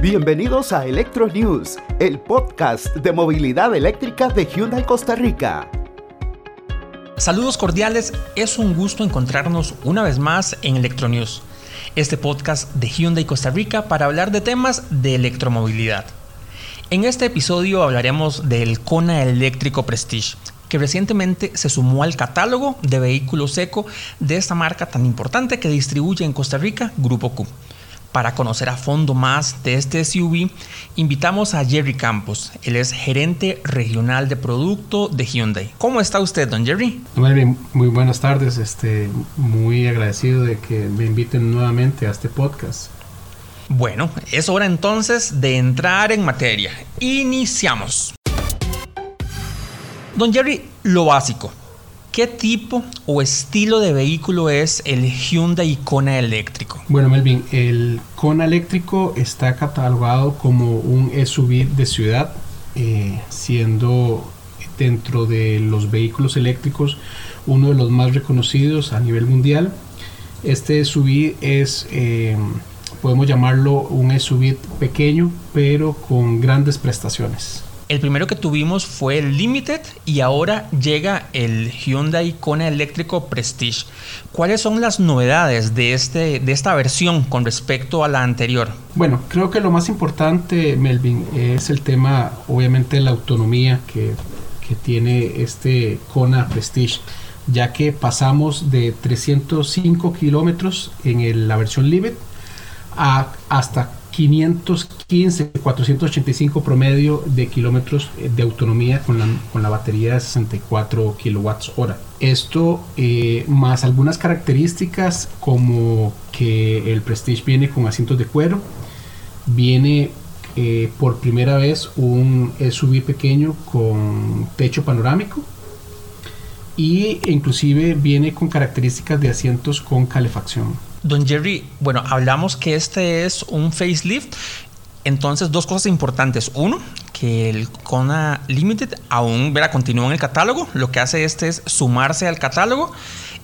Bienvenidos a Electro News, el podcast de movilidad eléctrica de Hyundai Costa Rica. Saludos cordiales, es un gusto encontrarnos una vez más en Electro News, este podcast de Hyundai Costa Rica para hablar de temas de electromovilidad. En este episodio hablaremos del Kona eléctrico Prestige, que recientemente se sumó al catálogo de vehículos eco de esta marca tan importante que distribuye en Costa Rica Grupo Q. Para conocer a fondo más de este SUV, invitamos a Jerry Campos. Él es gerente regional de producto de Hyundai. ¿Cómo está usted, don Jerry? Muy buenas tardes. Este, muy agradecido de que me inviten nuevamente a este podcast. Bueno, es hora entonces de entrar en materia. Iniciamos. Don Jerry, lo básico. ¿Qué tipo o estilo de vehículo es el Hyundai Kona eléctrico? Bueno, Melvin, el Kona eléctrico está catalogado como un SUV de ciudad, eh, siendo dentro de los vehículos eléctricos uno de los más reconocidos a nivel mundial. Este SUV es, eh, podemos llamarlo un SUV pequeño, pero con grandes prestaciones. El primero que tuvimos fue el Limited y ahora llega el Hyundai Kona eléctrico Prestige. ¿Cuáles son las novedades de, este, de esta versión con respecto a la anterior? Bueno, creo que lo más importante, Melvin, es el tema, obviamente, la autonomía que, que tiene este Kona Prestige ya que pasamos de 305 kilómetros en la versión Limited a hasta 515, 485 promedio de kilómetros de autonomía con la, batería de 64 kilowatts hora. Esto eh, más algunas características como que el Prestige viene con asientos de cuero, viene eh, por primera vez un SUV pequeño con techo panorámico y inclusive viene con características de asientos con calefacción. Don Jerry, bueno, hablamos que este es un facelift. Entonces, dos cosas importantes. Uno, que el Kona Limited aún verá, continúa en el catálogo. Lo que hace este es sumarse al catálogo.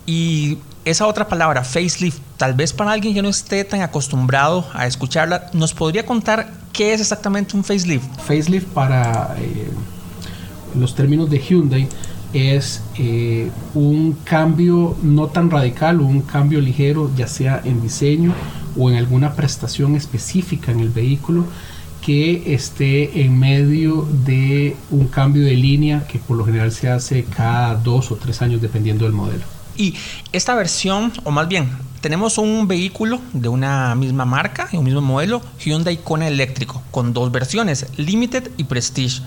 Y esa otra palabra, facelift, tal vez para alguien que no esté tan acostumbrado a escucharla, ¿nos podría contar qué es exactamente un facelift? Facelift para eh, los términos de Hyundai es eh, un cambio no tan radical o un cambio ligero, ya sea en diseño o en alguna prestación específica en el vehículo que esté en medio de un cambio de línea que por lo general se hace cada dos o tres años dependiendo del modelo. Y esta versión, o más bien, tenemos un vehículo de una misma marca y un mismo modelo, Hyundai Kona eléctrico, con dos versiones, Limited y Prestige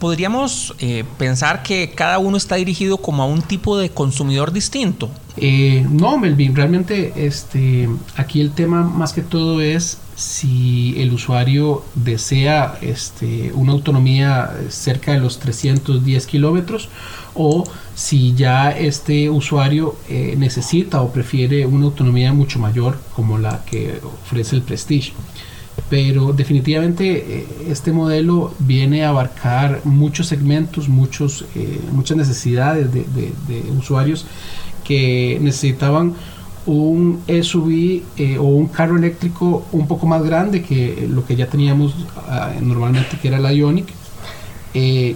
podríamos eh, pensar que cada uno está dirigido como a un tipo de consumidor distinto. Eh, no, Melvin, realmente este, aquí el tema más que todo es si el usuario desea este, una autonomía cerca de los 310 kilómetros o si ya este usuario eh, necesita o prefiere una autonomía mucho mayor como la que ofrece el Prestige pero definitivamente eh, este modelo viene a abarcar muchos segmentos, muchos, eh, muchas necesidades de, usuarios que necesitaban un SUV eh, o un carro eléctrico un poco más grande que lo que ya teníamos ah, normalmente que era la Ionic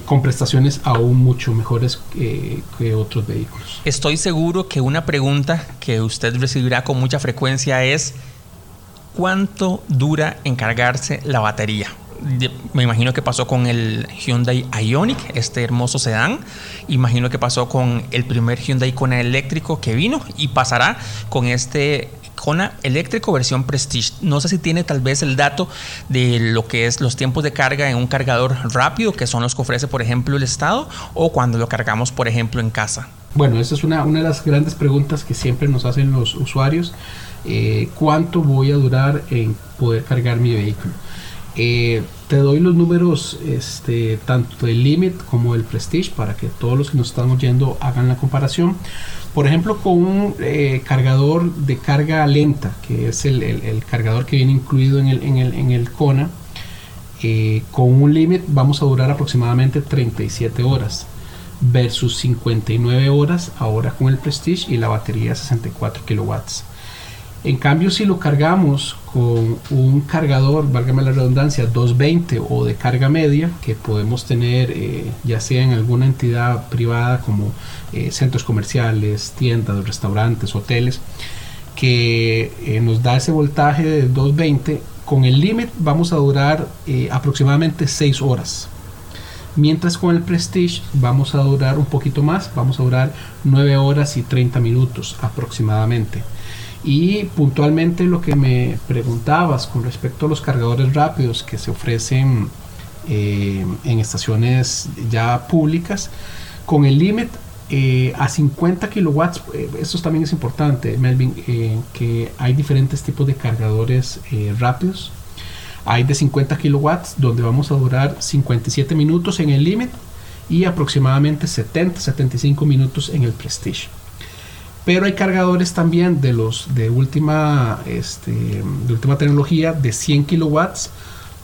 con prestaciones aún mucho mejores que otros vehículos. Estoy seguro que una pregunta que usted recibirá con mucha frecuencia es cuánto dura en cargarse la batería. Me imagino que pasó con el Hyundai Ioniq, este hermoso sedán. Imagino que pasó con el primer Hyundai Kona eléctrico que vino y pasará con este Kona eléctrico versión Prestige. No sé si tiene tal vez el dato de lo que es los tiempos de carga en un cargador rápido, que son los que ofrece, por ejemplo, el Estado, o cuando lo cargamos, por ejemplo, en casa. Bueno, esa es una de las grandes preguntas que siempre nos hacen los usuarios. Eh, cuánto voy a durar en poder cargar mi vehículo. Eh, te doy los números este, tanto del Limit como del Prestige para que todos los que nos están oyendo hagan la comparación. Por ejemplo, con un eh, cargador de carga lenta, que es el, cargador que viene incluido en el, en el, en el Kona, con un Limit vamos a durar aproximadamente 37 horas versus 59 horas ahora con el Prestige y la batería 64 kilowatts. En cambio, si lo cargamos con un cargador, válgame la redundancia, 220 o de carga media, que podemos tener eh, ya sea en alguna entidad privada como eh, centros comerciales, tiendas, restaurantes, hoteles, que eh, nos da ese voltaje de 220, con el límite vamos a durar aproximadamente 6 horas. Mientras con el Prestige vamos a durar un poquito más, vamos a durar 9 horas y 30 minutos aproximadamente. Y puntualmente lo que me preguntabas con respecto a los cargadores rápidos que se ofrecen eh, en estaciones ya públicas, con el límite eh, a 50 kilowatts, eh, esto también es importante, Melvin, que hay diferentes tipos de cargadores rápidos. Hay de 50 kilowatts donde vamos a durar 57 minutos en el límite y aproximadamente 70-75 minutos en el Prestige. Pero hay cargadores también de los de última, este, de última tecnología de 100 kilowatts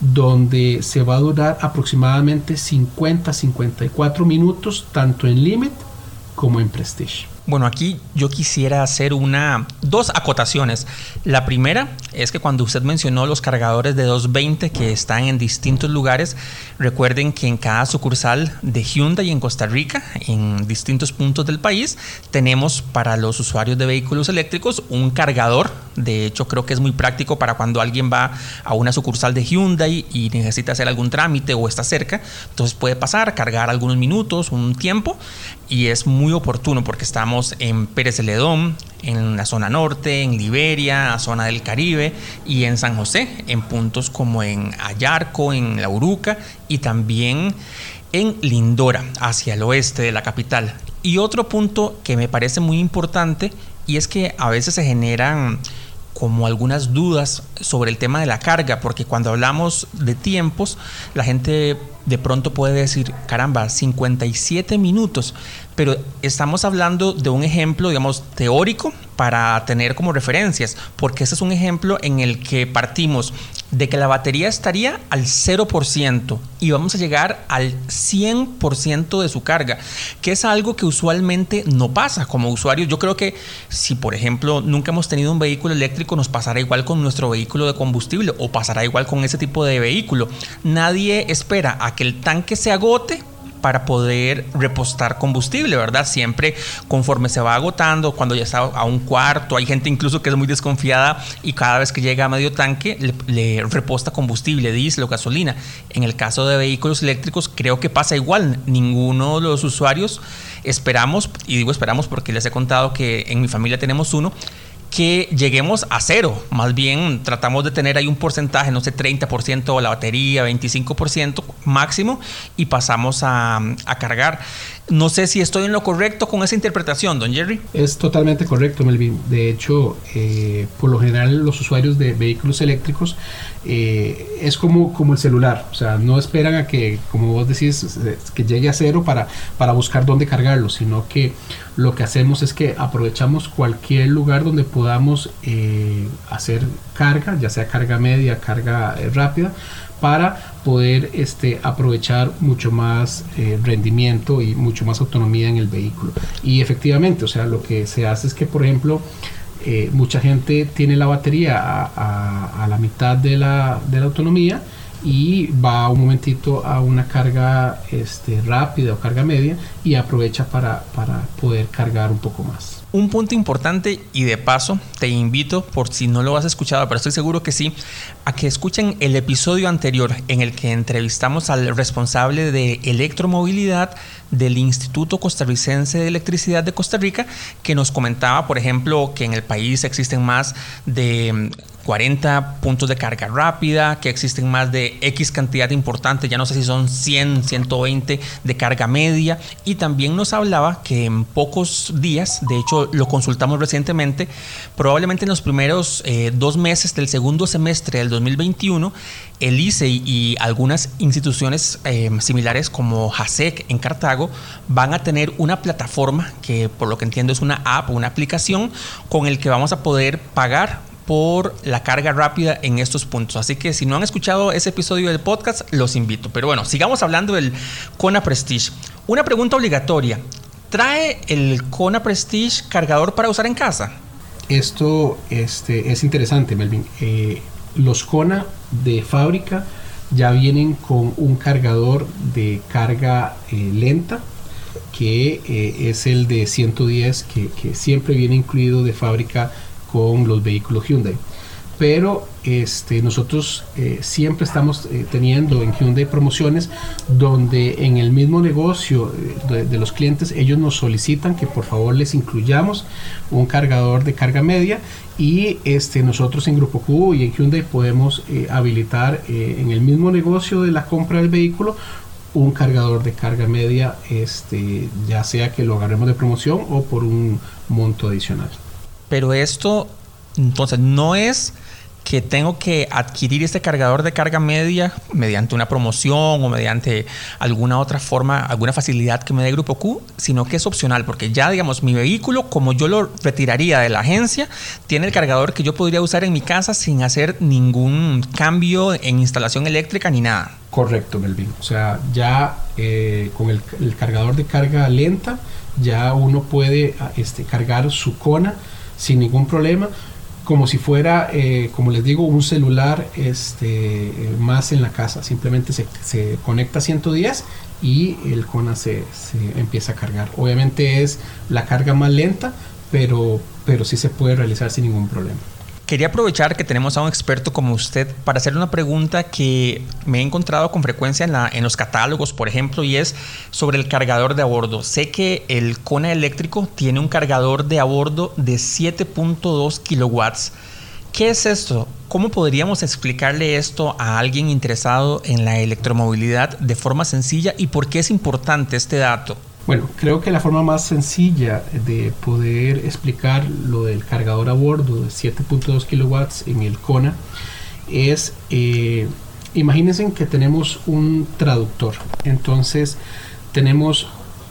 donde se va a durar aproximadamente 50-54 minutos tanto en Limit como en Prestige. Bueno, aquí yo quisiera hacer una dos acotaciones. La primera es que cuando usted mencionó los cargadores de 220 que están en distintos lugares, recuerden que en cada sucursal de Hyundai en Costa Rica, en distintos puntos del país, tenemos para los usuarios de vehículos eléctricos un cargador. De hecho, creo que es muy práctico para cuando alguien va a una sucursal de Hyundai y necesita hacer algún trámite o está cerca. Entonces puede pasar, cargar algunos minutos, un tiempo y es muy oportuno porque estamos en Pérez Celedón, en la zona norte, en Liberia, zona del Caribe y en San José, en puntos como en Ayarco, en La Uruca y también en Lindora, hacia el oeste de la capital. Y otro punto que me parece muy importante y es que a veces se generan como algunas dudas sobre el tema de la carga, porque cuando hablamos de tiempos, la gente de pronto puede decir, caramba, 57 minutos, pero estamos hablando de un ejemplo, digamos, teórico para tener como referencias, porque ese es un ejemplo en el que partimos de que la batería estaría al 0% y vamos a llegar al 100% de su carga, que es algo que usualmente no pasa como usuarios. Yo creo que si, por ejemplo, nunca hemos tenido un vehículo eléctrico, nos pasará igual con nuestro vehículo de combustible o pasará igual con ese tipo de vehículo. Nadie espera a que el tanque se agote para poder repostar combustible, ¿verdad? Siempre conforme se va agotando, cuando ya está a un cuarto, hay gente incluso que es muy desconfiada y cada vez que llega a medio tanque le, reposta combustible, diésel o gasolina. En el caso de vehículos eléctricos creo que pasa igual, ninguno de los usuarios esperamos, y digo esperamos porque les he contado que en mi familia tenemos uno, que lleguemos a cero. Más bien tratamos de tener ahí un porcentaje, no sé, 30% de la batería, 25% máximo, y pasamos a, a cargar. No sé si estoy en lo correcto con esa interpretación, don Jerry. Es totalmente correcto, Melvin. De hecho, eh, por lo general los usuarios de vehículos eléctricos eh, es como, como el celular. O sea, no esperan a que, como vos decís, que llegue a cero para, para buscar dónde cargarlo, sino que lo que hacemos es que aprovechamos cualquier lugar donde podamos eh, hacer carga, ya sea carga media, carga rápida, para poder este, aprovechar mucho más eh, rendimiento y mucho más autonomía en el vehículo. Y efectivamente, o sea, lo que se hace es que, por ejemplo, eh, mucha gente tiene la batería a, la mitad de la, autonomía y va un momentito a una carga este, rápida o carga media y aprovecha para poder cargar un poco más. Un punto importante y de paso te invito, por si no lo has escuchado, pero estoy seguro que sí, a que escuchen el episodio anterior en el que entrevistamos al responsable de electromovilidad del Instituto Costarricense de Electricidad de Costa Rica, que nos comentaba, por ejemplo, que en el país existen más de 40 puntos de carga rápida, que existen más de X cantidad importante, ya no sé si son 100, 120 de carga media, y también nos hablaba que en pocos días, de hecho lo consultamos recientemente, probablemente en los primeros eh, dos meses del segundo semestre del 2021, el ICE y algunas instituciones eh, similares como JASEC en Cartago van a tener una plataforma que por lo que entiendo es una app, una aplicación con el que vamos a poder pagar por la carga rápida en estos puntos. Así que si no han escuchado ese episodio del podcast, los invito. Pero bueno, sigamos hablando del Kona Prestige. Una pregunta obligatoria. ¿Trae el Kona Prestige cargador para usar en casa? esto este, es interesante, Melvin. Eh, los Kona de fábrica ya vienen con un cargador de carga eh, lenta que eh, es el de 110 que, que, siempre viene incluido de fábrica con los vehículos Hyundai pero este, nosotros eh, siempre estamos eh, teniendo en Hyundai promociones donde en el mismo negocio eh, de, los clientes ellos nos solicitan que por favor les incluyamos un cargador de carga media y este, nosotros en Grupo Q y en Hyundai podemos habilitar en el mismo negocio de la compra del vehículo un cargador de carga media, este, ya sea que lo agarremos de promoción o por un monto adicional. Pero esto, entonces, no es que tengo que adquirir este cargador de carga media mediante una promoción o mediante alguna otra forma, alguna facilidad que me dé Grupo Q, sino que es opcional, porque ya, digamos, mi vehículo, como yo lo retiraría de la agencia, tiene el cargador que yo podría usar en mi casa sin hacer ningún cambio en instalación eléctrica ni nada. Correcto, Melvin. O sea, ya eh, con el, cargador de carga lenta, ya uno puede este, cargar su cona sin ningún problema como si fuera, eh, como les digo, un celular este, más en la casa. Simplemente se, se conecta a 110 y el Kona se, se, empieza a cargar. Obviamente es la carga más lenta, pero, pero sí se puede realizar sin ningún problema. Quería aprovechar que tenemos a un experto como usted para hacerle una pregunta que me he encontrado con frecuencia en, la, los catálogos, por ejemplo, y es sobre el cargador de a bordo. Sé que el Kona eléctrico tiene un cargador de a bordo de 7.2 kilowatts. ¿Qué es esto? ¿Cómo podríamos explicarle esto a alguien interesado en la electromovilidad de forma sencilla y por qué es importante este dato? Bueno, creo que la forma más sencilla de poder explicar lo del cargador a bordo de 7.2 kilowatts en el Kona es, eh, imagínense que tenemos un traductor, entonces tenemos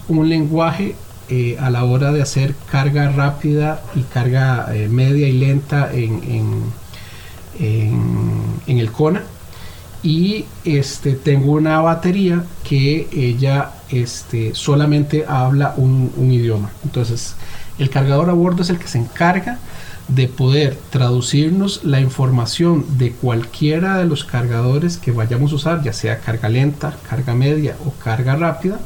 un lenguaje eh, a la hora de hacer carga rápida y carga eh, media y lenta en, en el Kona. Y este tengo una batería que ella este, solamente habla un, idioma. Entonces el cargador a bordo es el que se encarga de poder traducirnos la información de cualquiera de los cargadores que vayamos a usar ya sea carga lenta carga media o carga rápida.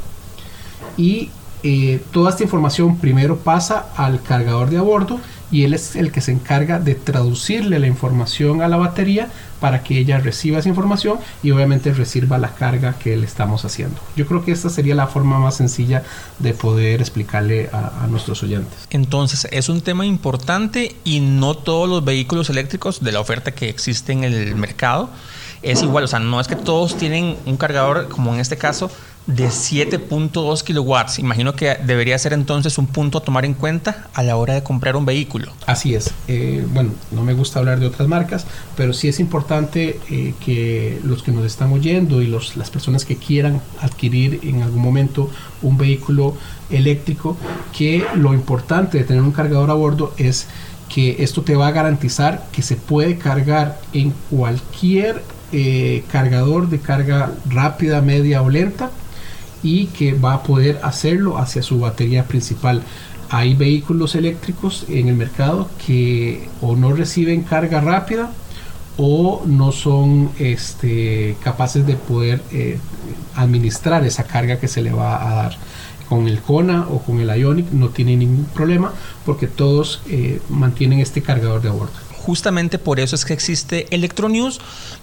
Y eh, toda esta información primero pasa al cargador de a bordo y él es el que se encarga de traducirle la información a la batería para que ella reciba esa información y obviamente reciba la carga que le estamos haciendo. Yo creo que esta sería la forma más sencilla de poder explicarle a, a nuestros oyentes. Entonces es un tema importante y no todos los vehículos eléctricos de la oferta que existe en el mercado es igual, o sea, no es que todos tienen un cargador como en este caso de 7.2 kilowatts. Imagino que debería ser entonces un punto a tomar en cuenta a la hora de comprar un vehículo. Así es. Eh, bueno, no me gusta hablar de otras marcas, pero sí es importante eh, que los que nos están oyendo y los, las personas que quieran adquirir en algún momento un vehículo eléctrico, que lo importante de tener un cargador a bordo es que esto te va a garantizar que se puede cargar en cualquier eh, cargador de carga rápida, media o lenta y que va a poder hacerlo hacia su batería principal. Hay vehículos eléctricos en el mercado que o no reciben carga rápida o no son este, capaces de poder eh, administrar esa carga que se le va a dar. Con el Kona o con el Ionic no tiene ningún problema porque todos eh, mantienen este cargador de a bordo justamente por eso es que existe Electronews,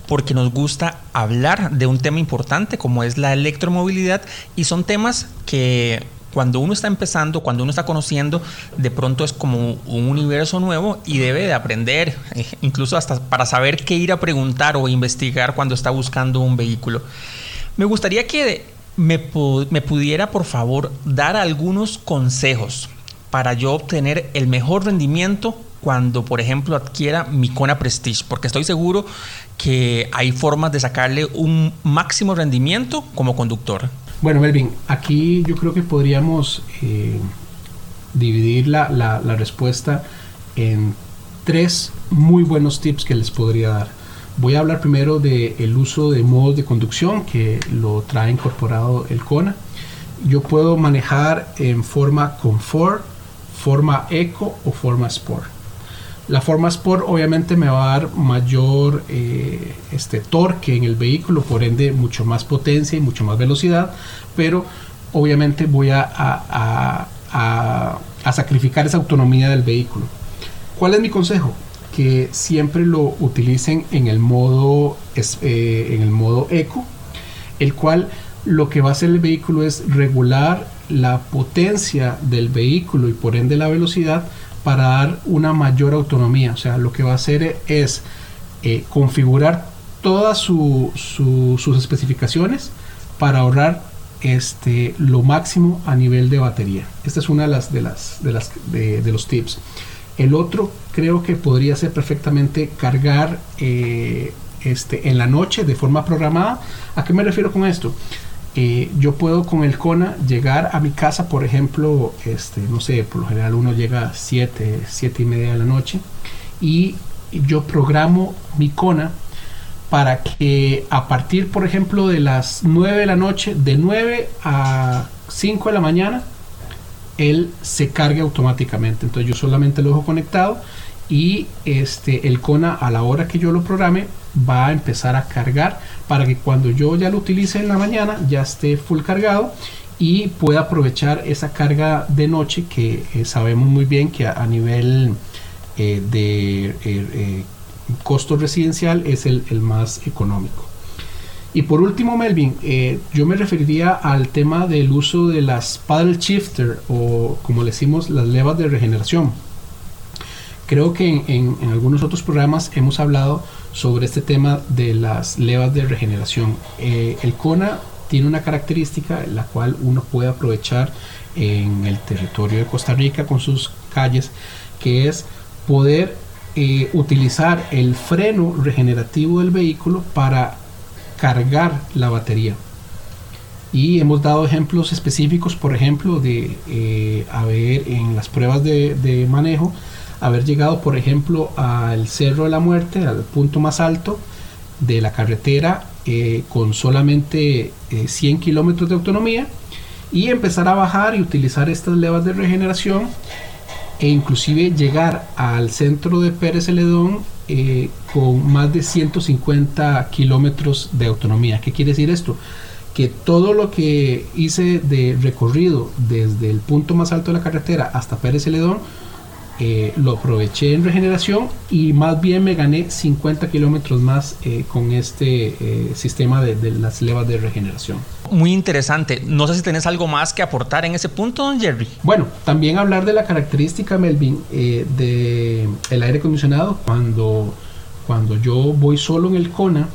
porque nos gusta hablar de un tema importante como es la electromovilidad y son temas que cuando uno está empezando, cuando uno está conociendo, de pronto es como un universo nuevo y debe de aprender, eh, incluso hasta para saber qué ir a preguntar o investigar cuando está buscando un vehículo. Me gustaría que me, me pudiera, por favor, dar algunos consejos para yo obtener el mejor rendimiento cuando, por ejemplo, adquiera mi Kona Prestige, porque estoy seguro que hay formas de sacarle un máximo rendimiento como conductor. Bueno, Melvin, aquí yo creo que podríamos eh, dividir la, la, respuesta en tres muy buenos tips que les podría dar. Voy a hablar primero del el uso de modos de conducción que lo trae incorporado el Kona. Yo puedo manejar en forma Comfort, forma Eco o forma Sport. La forma Sport obviamente me va a dar mayor eh, este, torque en el vehículo, por ende mucho más potencia y mucho más velocidad, pero obviamente voy a, a, sacrificar esa autonomía del vehículo. ¿Cuál es mi consejo? Que siempre lo utilicen en el modo, eh, en el modo eco, el cual lo que va a hacer el vehículo es regular la potencia del vehículo y por ende la velocidad para dar una mayor autonomía. O sea, lo que va a hacer es eh, configurar todas sus especificaciones para ahorrar este, lo máximo a nivel de batería. Esta es una de las de las de los tips. El otro creo que podría ser perfectamente cargar eh, este, en la noche de forma programada. ¿A qué me refiero con esto? Eh, yo puedo con el Kona llegar a mi casa, por ejemplo, este, no sé, por lo general uno llega a 7, 7 y media de la noche y yo programo mi Kona para que a partir, por ejemplo, de las 9 de la noche, de 9 a 5 de la mañana, él se cargue automáticamente. Entonces yo solamente lo dejo conectado y este, el Kona a la hora que yo lo programe va a empezar a cargar para que cuando yo ya lo utilice en la mañana ya esté full cargado y pueda aprovechar esa carga de noche que eh, sabemos muy bien que a, nivel eh, de eh, costo residencial es el, más económico. Y por último, Melvin, yo me referiría al tema del uso de las paddle shifter o como le decimos las levas de regeneración. Creo que en algunos otros programas hemos hablado sobre este tema de las levas de regeneración. Eh, el Kona tiene una característica la cual uno puede aprovechar en el territorio de Costa Rica con sus calles, que es poder eh, utilizar el freno regenerativo del vehículo para cargar la batería. Y hemos dado ejemplos específicos, por ejemplo, de eh, haber en las pruebas de manejo haber llegado, por ejemplo, al Cerro de la Muerte, al punto más alto de la carretera, eh, con solamente 100 eh, kilómetros de autonomía, y empezar a bajar y utilizar estas levas de regeneración, e inclusive llegar al centro de Pérez Celedón eh, con más de 150 kilómetros de autonomía. ¿Qué quiere decir esto? que todo lo que hice de recorrido desde el punto más alto de la carretera hasta Pérez Celedón eh, lo aproveché en regeneración y más bien me gané 50 kilómetros más eh, con este eh, sistema de, las levas de regeneración. Muy interesante. No sé si tenés algo más que aportar en ese punto, don Jerry. Bueno, también hablar de la característica, Melvin, de el aire acondicionado. Cuando, cuando yo voy solo en el Kona,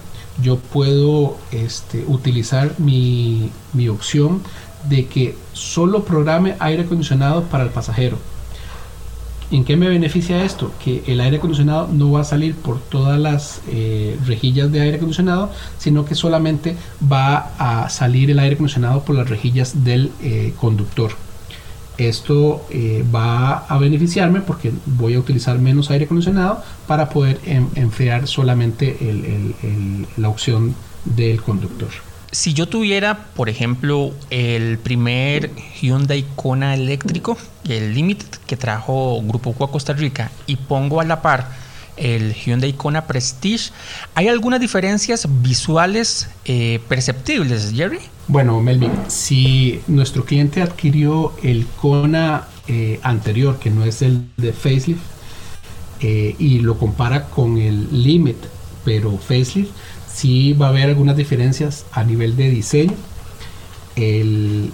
yo puedo este, utilizar mi, mi opción de que solo programe aire acondicionado para el pasajero ¿En qué me beneficia esto? Que el aire acondicionado no va a salir por todas las eh, rejillas de aire acondicionado, sino que solamente va a salir el aire acondicionado por las rejillas del eh, conductor. Esto eh, va a beneficiarme porque voy a utilizar menos aire acondicionado para poder enfriar solamente la opción del conductor si yo tuviera, por ejemplo, el primer Hyundai Kona eléctrico, el Limited que trajo Grupo Cuba Costa Rica, y pongo a la par el Hyundai Kona Prestige, ¿hay algunas diferencias visuales eh, perceptibles, Jerry? Bueno, Melvin, si nuestro cliente adquirió el Kona eh, anterior, que no es el de facelift, eh, y lo compara con el Limit, pero facelift, sí va a haber algunas diferencias a nivel de diseño. El,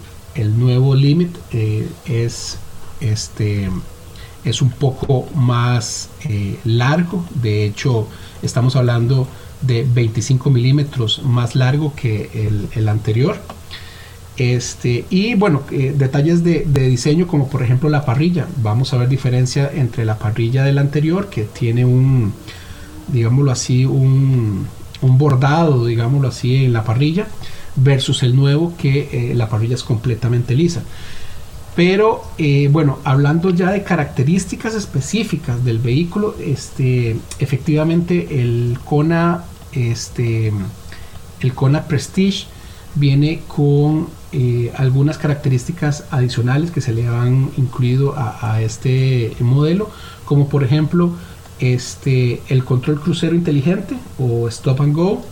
nuevo Limit eh, es, este, es un poco más eh, largo. De hecho, estamos hablando de 25 milímetros más largo que el, anterior. Este, y bueno, eh, detalles de, de, diseño como por ejemplo la parrilla. Vamos a ver diferencia entre la parrilla del anterior que tiene un, digámoslo así, un, un bordado, digámoslo así, en la parrilla, versus el nuevo que eh, la parrilla es completamente lisa. Pero eh, bueno, hablando ya de características específicas del vehículo, este, efectivamente el Kona, este, el Kona Prestige viene con eh, algunas características adicionales que se le han incluido a, a este modelo, como por ejemplo este, el control crucero inteligente o stop and go,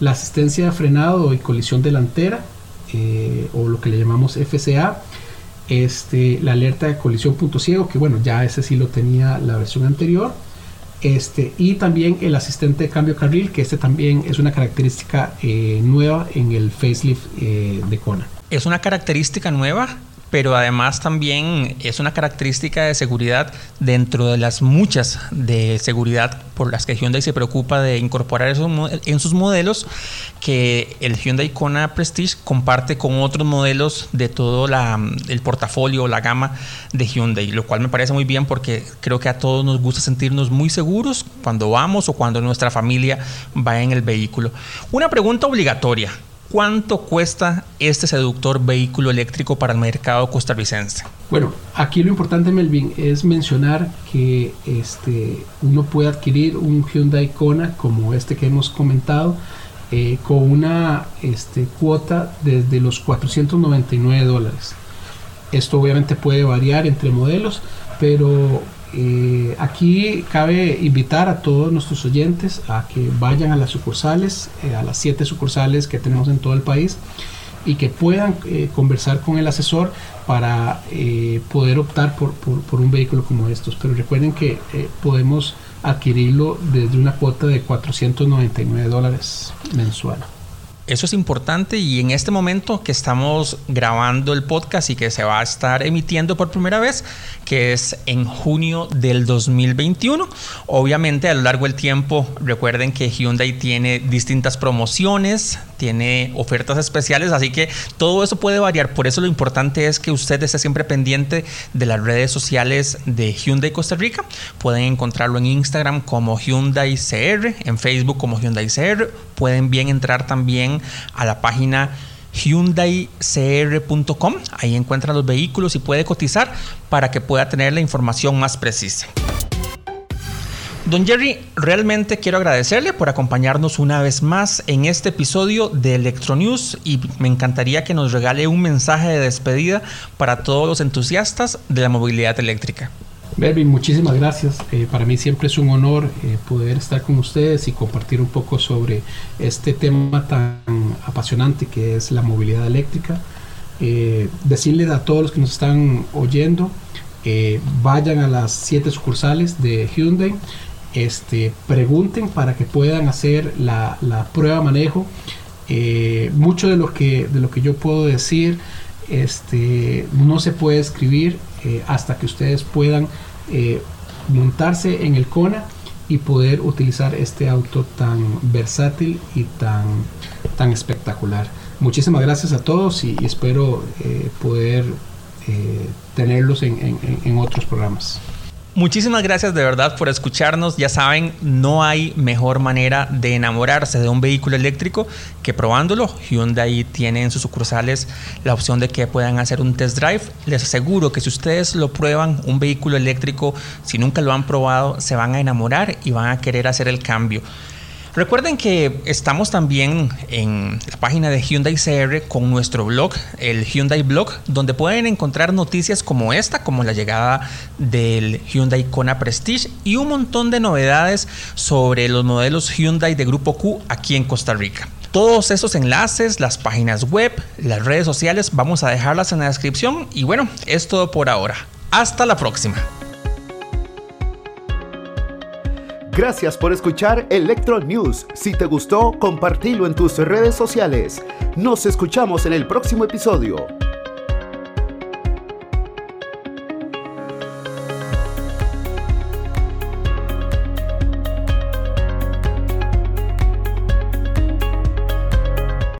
la asistencia de frenado y colisión delantera eh, o lo que le llamamos FCA, este, la alerta de colisión punto ciego, que bueno, ya ese sí lo tenía la versión anterior, este, y también el asistente de cambio carril, que este también es una característica eh, nueva en el facelift eh, de Kona. Es una característica nueva pero además también es una característica de seguridad dentro de las muchas de seguridad por las que Hyundai se preocupa de incorporar eso en sus modelos que el Hyundai Kona Prestige comparte con otros modelos de todo la, el portafolio, la gama de Hyundai, lo cual me parece muy bien porque creo que a todos nos gusta sentirnos muy seguros cuando vamos o cuando nuestra familia va en el vehículo. Una pregunta obligatoria. ¿Cuánto cuesta este seductor vehículo eléctrico para el mercado costarricense? Bueno, aquí lo importante, Melvin, es mencionar que este, uno puede adquirir un Hyundai Kona como este que hemos comentado eh, con una este, cuota desde los 499 dólares. Esto obviamente puede variar entre modelos, pero eh, aquí cabe invitar a todos nuestros oyentes a que vayan a las sucursales, eh, a las siete sucursales que tenemos en todo el país y que puedan eh, conversar con el asesor para poder optar por, por, un vehículo como estos. Pero recuerden que podemos adquirirlo desde una cuota de 499 dólares mensual. Eso es importante y en este momento que estamos grabando el podcast y que se va a estar emitiendo por primera vez, que es en junio del 2021. Obviamente a lo largo del tiempo recuerden que Hyundai tiene distintas promociones, tiene ofertas especiales, así que todo eso puede variar. Por eso lo importante es que usted esté siempre pendiente de las redes sociales de Hyundai Costa Rica. Pueden encontrarlo en Instagram como Hyundai CR, en Facebook como Hyundai CR. Pueden bien entrar también a la página hyundaicr.com. Ahí encuentra los vehículos y puede cotizar para que pueda tener la información más precisa. Don Jerry, realmente quiero agradecerle por acompañarnos una vez más en este episodio de Electronews y me encantaría que nos regale un mensaje de despedida para todos los entusiastas de la movilidad eléctrica. Melvin, muchísimas gracias. Eh, para mí siempre es un honor eh, poder estar con ustedes y compartir un poco sobre este tema tan apasionante que es la movilidad eléctrica. Eh, decirles a todos los que nos están oyendo, vayan a las siete sucursales de Hyundai, este, pregunten para que puedan hacer la, prueba manejo. mucho de lo que de lo que yo puedo decir este, no se puede escribir eh, hasta que ustedes puedan eh, montarse en el Kona y poder utilizar este auto tan versátil y tan, tan espectacular. Muchísimas gracias a todos y, espero eh, poder tenerlos en otros programas. Muchísimas gracias de verdad por escucharnos. Ya saben, no hay mejor manera de enamorarse de un vehículo eléctrico que probándolo. Hyundai tiene en sus sucursales la opción de que puedan hacer un test drive. Les aseguro que si ustedes lo prueban, un vehículo eléctrico, si nunca lo han probado, se van a enamorar y van a querer hacer el cambio. Recuerden que estamos también en la página de Hyundai CR con nuestro blog, el Hyundai Blog, donde pueden encontrar noticias como esta, como la llegada del Hyundai Kona Prestige y un montón de novedades sobre los modelos Hyundai de Grupo Q aquí en Costa Rica. Todos esos enlaces, las páginas web, las redes sociales, vamos a dejarlas en la descripción y bueno, es todo por ahora. Hasta la próxima. Gracias por escuchar Electro News. Si te gustó, compartilo en tus redes sociales. Nos escuchamos en el próximo episodio.